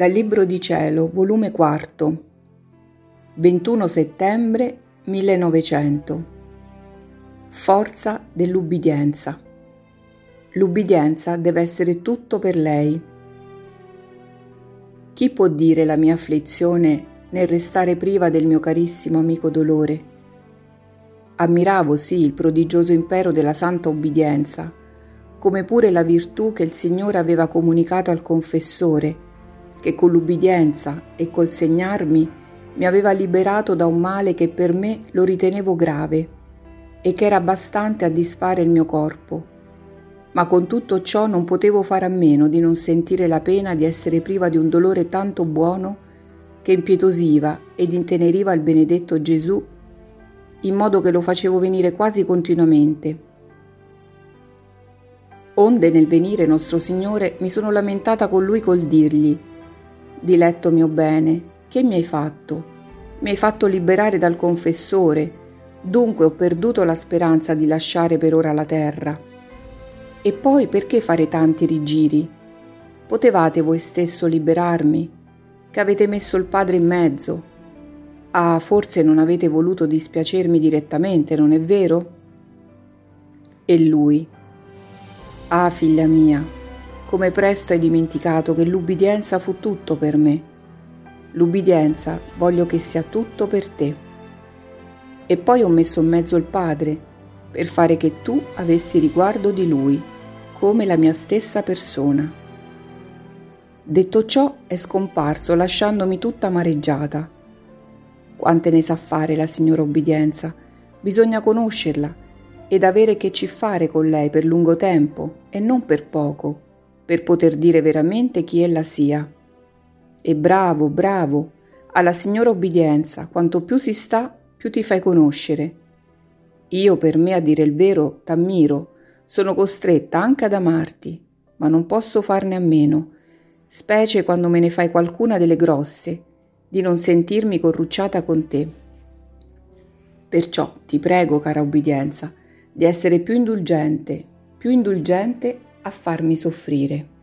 Dal Libro di Cielo, volume 4, 21 settembre 1900. Forza dell'ubbidienza. L'ubbidienza deve essere tutto per lei. Chi può dire la mia afflizione nel restare priva del mio carissimo amico dolore? Ammiravo sì il prodigioso impero della santa ubbidienza, come pure la virtù che il Signore aveva comunicato al confessore che con l'ubbidienza e col segnarmi mi aveva liberato da un male che per me lo ritenevo grave e che era bastante a disfare il mio corpo. Ma con tutto ciò non potevo fare a meno di non sentire la pena di essere priva di un dolore tanto buono che impietosiva ed inteneriva il benedetto Gesù, in modo che lo facevo venire quasi continuamente. Onde nel venire nostro Signore mi sono lamentata con lui col dirgli Diletto mio bene, che mi hai fatto? Mi hai fatto liberare dal confessore, dunque ho perduto la speranza di lasciare per ora la terra. E poi perché fare tanti rigiri? Potevate voi stesso liberarmi, che avete messo il Padre in mezzo. Ah, forse non avete voluto dispiacermi direttamente, non è vero? E lui. Ah, figlia mia, come presto hai dimenticato che l'ubbidienza fu tutto per me. L'ubbidienza voglio che sia tutto per te. E poi ho messo in mezzo il Padre, per fare che tu avessi riguardo di Lui, come la mia stessa persona. Detto ciò è scomparso lasciandomi tutta amareggiata. Quante ne sa fare la signora obbedienza? Bisogna conoscerla ed avere che ci fare con lei per lungo tempo e non per poco per poter dire veramente chi ella sia. E bravo, bravo, alla signora obbedienza, quanto più si sta, più ti fai conoscere. Io per me, a dire il vero, t'ammiro, sono costretta anche ad amarti, ma non posso farne a meno, specie quando me ne fai qualcuna delle grosse, di non sentirmi corrucciata con te. Perciò ti prego, cara obbedienza, di essere più indulgente, più indulgente a farmi soffrire.